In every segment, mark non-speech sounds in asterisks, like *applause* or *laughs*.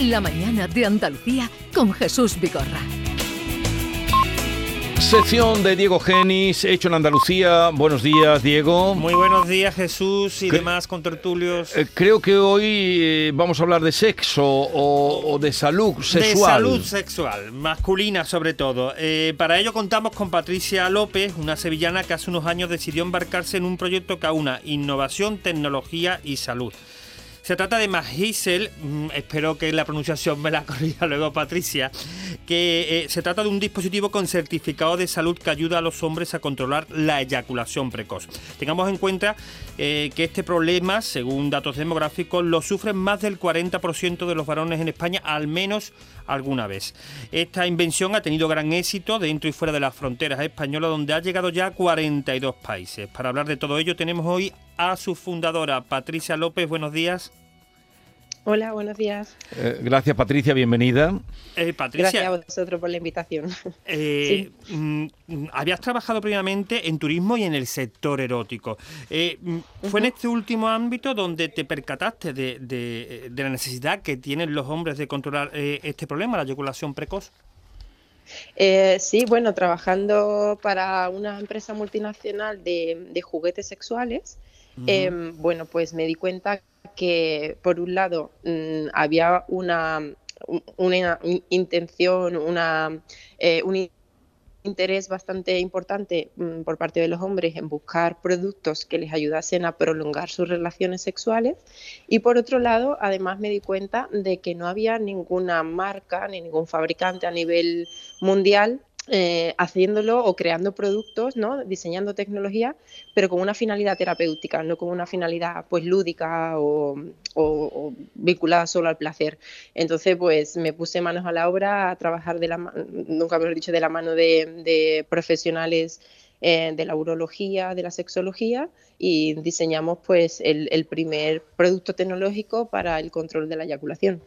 La mañana de Andalucía con Jesús Vigorra. Sección de Diego Genis, hecho en Andalucía. Buenos días, Diego. Muy buenos días, Jesús y demás contertulios. Eh, creo que hoy eh, vamos a hablar de sexo o, de salud sexual. De salud sexual, masculina sobre todo. Eh, para ello contamos con Patricia López, una sevillana que hace unos años decidió embarcarse en un proyecto que aúna innovación, tecnología y salud. Se trata de Magisel, mm, espero que la pronunciación me la *laughs* corrija luego Patricia, que eh, se trata de un dispositivo con certificado de salud que ayuda a los hombres a controlar la eyaculación precoz. Tengamos en cuenta eh, que este problema, según datos demográficos, lo sufren más del 40% de los varones en España, al menos alguna vez. Esta invención ha tenido gran éxito dentro y fuera de las fronteras españolas, donde ha llegado ya a 42 países. Para hablar de todo ello tenemos hoy a su fundadora, Patricia López. Buenos días. Hola, buenos días. Eh, gracias, Patricia, bienvenida. Eh, Patricia, gracias a vosotros por la invitación. Eh, mm, habías trabajado previamente en turismo y en el sector erótico. Mm, ¿Fue en este último ámbito donde te percataste de, la necesidad que tienen los hombres de controlar este problema, la eyaculación precoz? sí, bueno, trabajando para una empresa multinacional de, juguetes sexuales, em, bueno, pues me di cuenta que por un lado mm, había una, una intención, una, eh, un interés bastante importante mm, por parte de los hombres en buscar productos que les ayudasen a prolongar sus relaciones sexuales. Y por otro lado además me di cuenta de que no había ninguna marca ni ningún fabricante a nivel mundial eh, haciéndolo o creando productos, ¿no? diseñando tecnología, pero con una finalidad terapéutica, no con una finalidad pues lúdica o, vinculada solo al placer. Entonces, pues me puse manos a la obra a trabajar de la nunca mejor dicho, de la mano de, profesionales eh, de la urología, de la sexología y diseñamos pues el primer producto tecnológico para el control de la eyaculación.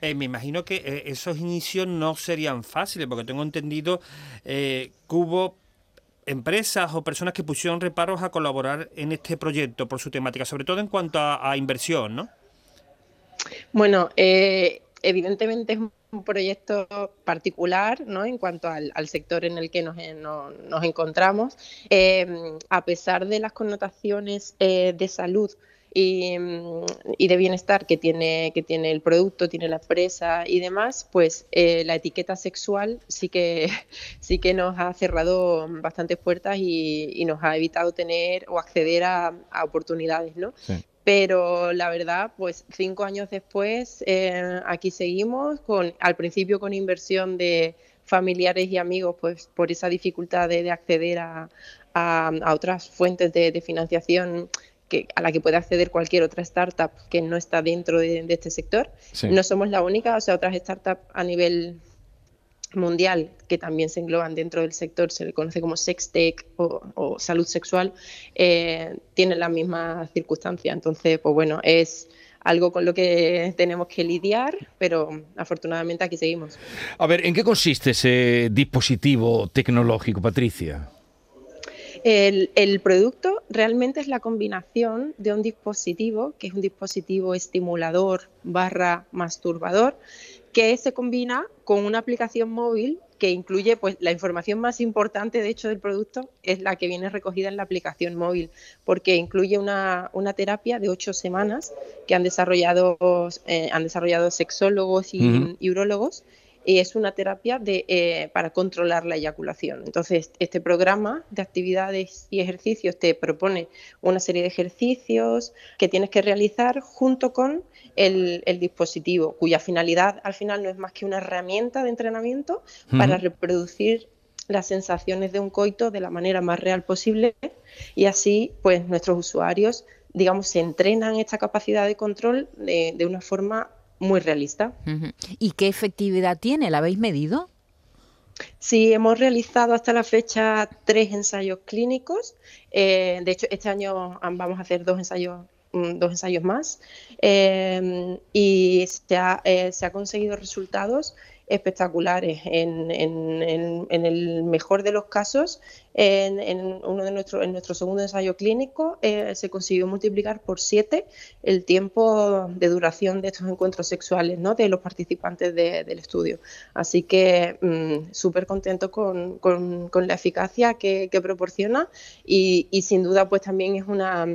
Eh, me imagino que eh, esos inicios no serían fáciles, porque tengo entendido eh, que hubo empresas o personas que pusieron reparos a colaborar en este proyecto por su temática, sobre todo en cuanto a, inversión, ¿no? Bueno, evidentemente es un proyecto particular ¿no? en cuanto al, sector en el que nos, nos encontramos. a pesar de las connotaciones de salud Mm, y, de bienestar que tiene, que tiene el producto, tiene la empresa y demás, pues eh, la etiqueta sexual sí que, *laughs* sí que nos ha cerrado bastantes puertas y, nos ha evitado tener o acceder a, oportunidades, ¿no? pero la verdad, pues cinco años después, eh, aquí seguimos, con, al principio con inversión de familiares y amigos, pues por esa dificultad de, acceder a, otras fuentes de, financiación a la que puede acceder cualquier otra startup que no está dentro de, este sector. No somos la única, o sea, otras startups a nivel mundial que también se engloban dentro del sector, se le conoce como sextech o, o salud sexual, eh, tienen la misma circunstancia. Entonces, pues bueno, es algo con lo que tenemos que lidiar, pero afortunadamente aquí seguimos. A ver, ¿en qué consiste ese dispositivo tecnológico, Patricia? El, producto realmente es la combinación de un dispositivo, que es un dispositivo estimulador barra masturbador, que se combina con una aplicación móvil que incluye pues la información más importante de hecho del producto es la que viene recogida en la aplicación móvil porque incluye una, terapia de ocho semanas que han desarrollado eh, han desarrollado sexólogos y, y urólogos es una terapia de, eh, para controlar la eyaculación. Entonces, este programa de actividades y ejercicios te propone una serie de ejercicios que tienes que realizar junto con el, dispositivo, cuya finalidad al final no es más que una herramienta de entrenamiento para reproducir las sensaciones de un coito de la manera más real posible y así pues nuestros usuarios digamos se entrenan esta capacidad de control de, de una forma muy realista. ¿Y qué efectividad tiene? ¿La habéis medido? Sí, hemos realizado hasta la fecha tres ensayos clínicos. Eh, de hecho, este año vamos a hacer dos ensayos, mm, dos ensayos más. Eh, y se ha, eh, se ha conseguido resultados espectaculares. En, el mejor de los casos, en, uno de nuestro, en nuestro segundo ensayo clínico, eh, se consiguió multiplicar por siete el tiempo de duración de estos encuentros sexuales ¿no? de los participantes del estudio. Así que mm, súper contento con, la eficacia que, proporciona y, y, sin duda pues también es una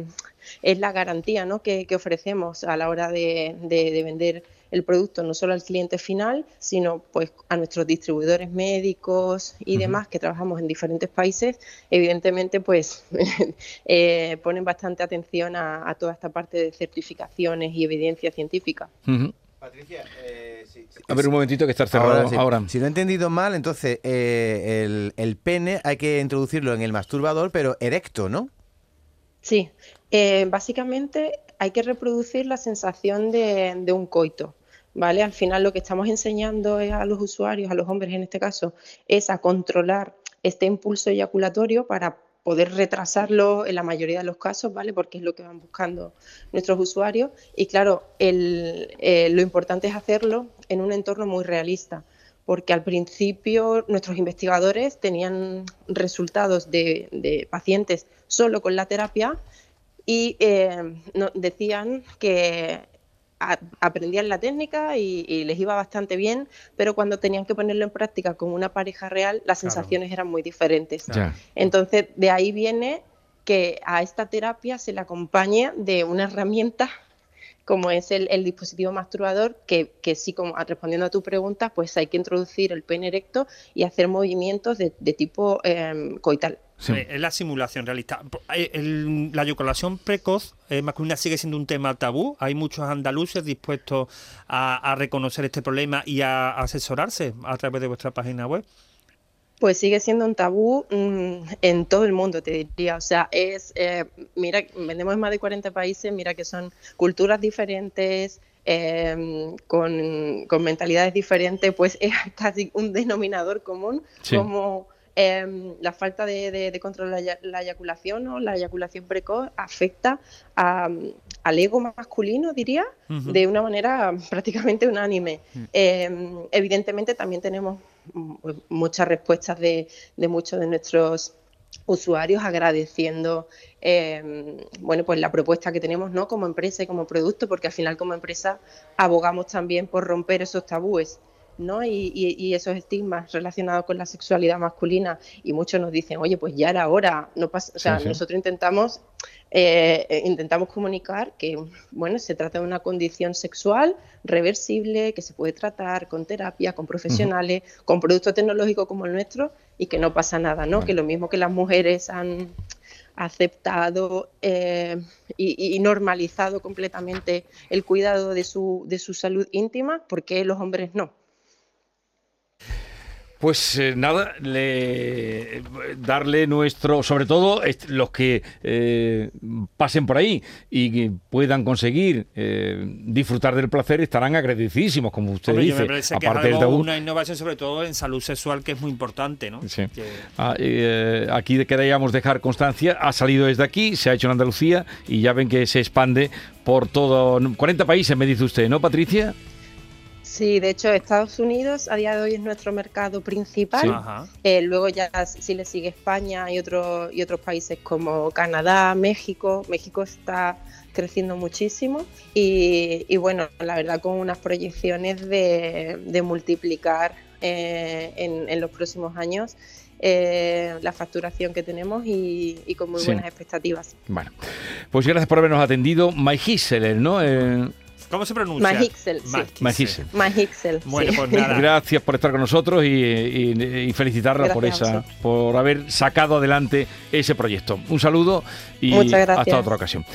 es la garantía ¿no? que, ofrecemos a la hora de, vender el producto no solo al cliente final, sino pues a nuestros distribuidores médicos y demás que trabajamos en diferentes países, evidentemente pues *laughs* eh, ponen bastante atención a, toda esta parte de certificaciones y evidencia científica. Patricia, eh, a ver un momentito que está cerrado ahora. Si no he entendido mal, entonces eh, el, el, pene hay que introducirlo en el masturbador, pero erecto, ¿no? Sí, eh, básicamente hay que reproducir la sensación de, un coito. Al final lo que estamos enseñando a los usuarios, a los hombres en este caso, es a controlar este impulso eyaculatorio para poder retrasarlo en la mayoría de los casos, ¿vale? Porque es lo que van buscando nuestros usuarios. Y claro, eh, lo importante es hacerlo en un entorno muy realista, porque al principio nuestros investigadores tenían resultados de pacientes solo con la terapia y eh, decían que aprendían la técnica y, les iba bastante bien, pero cuando tenían que ponerlo en práctica con una pareja real, las sensaciones eran muy diferentes. Entonces, de ahí viene que a esta terapia se le acompañe de una herramienta como es el, dispositivo masturbador, que, sí, como respondiendo a tu pregunta, pues hay que introducir el pene erecto y hacer movimientos de, tipo em, coital. Es la simulación realista. Eh, la eyaculación precoz eh, masculina sigue siendo un tema tabú. Hay muchos andaluces dispuestos a, reconocer este problema y a asesorarse a través de vuestra página web. Pues sigue siendo un tabú mm, en todo el mundo, te diría. O sea, es, eh, mira, vendemos en más de 40 países, mira que son culturas diferentes, em, con, mentalidades diferentes, pues *laughs* es casi un denominador común como Em, la falta de, control de la, eyaculación o la eyaculación precoz afecta al ego masculino, diría, de una manera *laughs* prácticamente unánime. Mm. Em, evidentemente también tenemos muchas respuestas de, muchos de nuestros usuarios agradeciendo em, bueno pues la propuesta que tenemos no como empresa y como producto porque al final como empresa abogamos también por romper esos tabúes ¿no? Y, esos estigmas relacionados con la sexualidad masculina. Y muchos nos dicen, oye, pues ya era hora. No pasa, o sea, nosotros intentamos, eh, eh, intentamos comunicar que, bueno, se trata de una condición sexual reversible, que se puede tratar con terapia, con profesionales, con productos tecnológicos como el nuestro y que no pasa nada, ¿no? Que lo mismo que las mujeres han aceptado eh, y, y, normalizado completamente el cuidado de su, de su salud íntima, porque los hombres no? Pues eh, nada, le, darle nuestro, sobre todo los que eh, pasen por ahí y puedan conseguir eh, disfrutar del placer estarán agradecidísimos, como usted dice. Aparte de una innovación sobre todo en salud sexual que es muy importante, ¿no? Sí. Ah, aquí queríamos dejar constancia, ha salido desde aquí, se ha hecho en Andalucía y ya ven que se expande por todo 40 países, me dice usted, ¿no, Patricia? Sí, de hecho Estados Unidos a día de hoy es nuestro mercado principal. Eh, luego ya sí le sigue España y, otros y otros países como Canadá, México. México está creciendo muchísimo y, bueno, la verdad con unas proyecciones de, multiplicar eh, en, los próximos años eh, la facturación que tenemos y, con muy buenas expectativas. Bueno, pues gracias por habernos atendido. My ¿no? ¿Cómo se pronuncia? Magixel. Sí. Magixel. Bueno, pues nada. Gracias por estar con nosotros y, felicitarla por esa, por haber sacado adelante ese proyecto. Un saludo y hasta otra ocasión.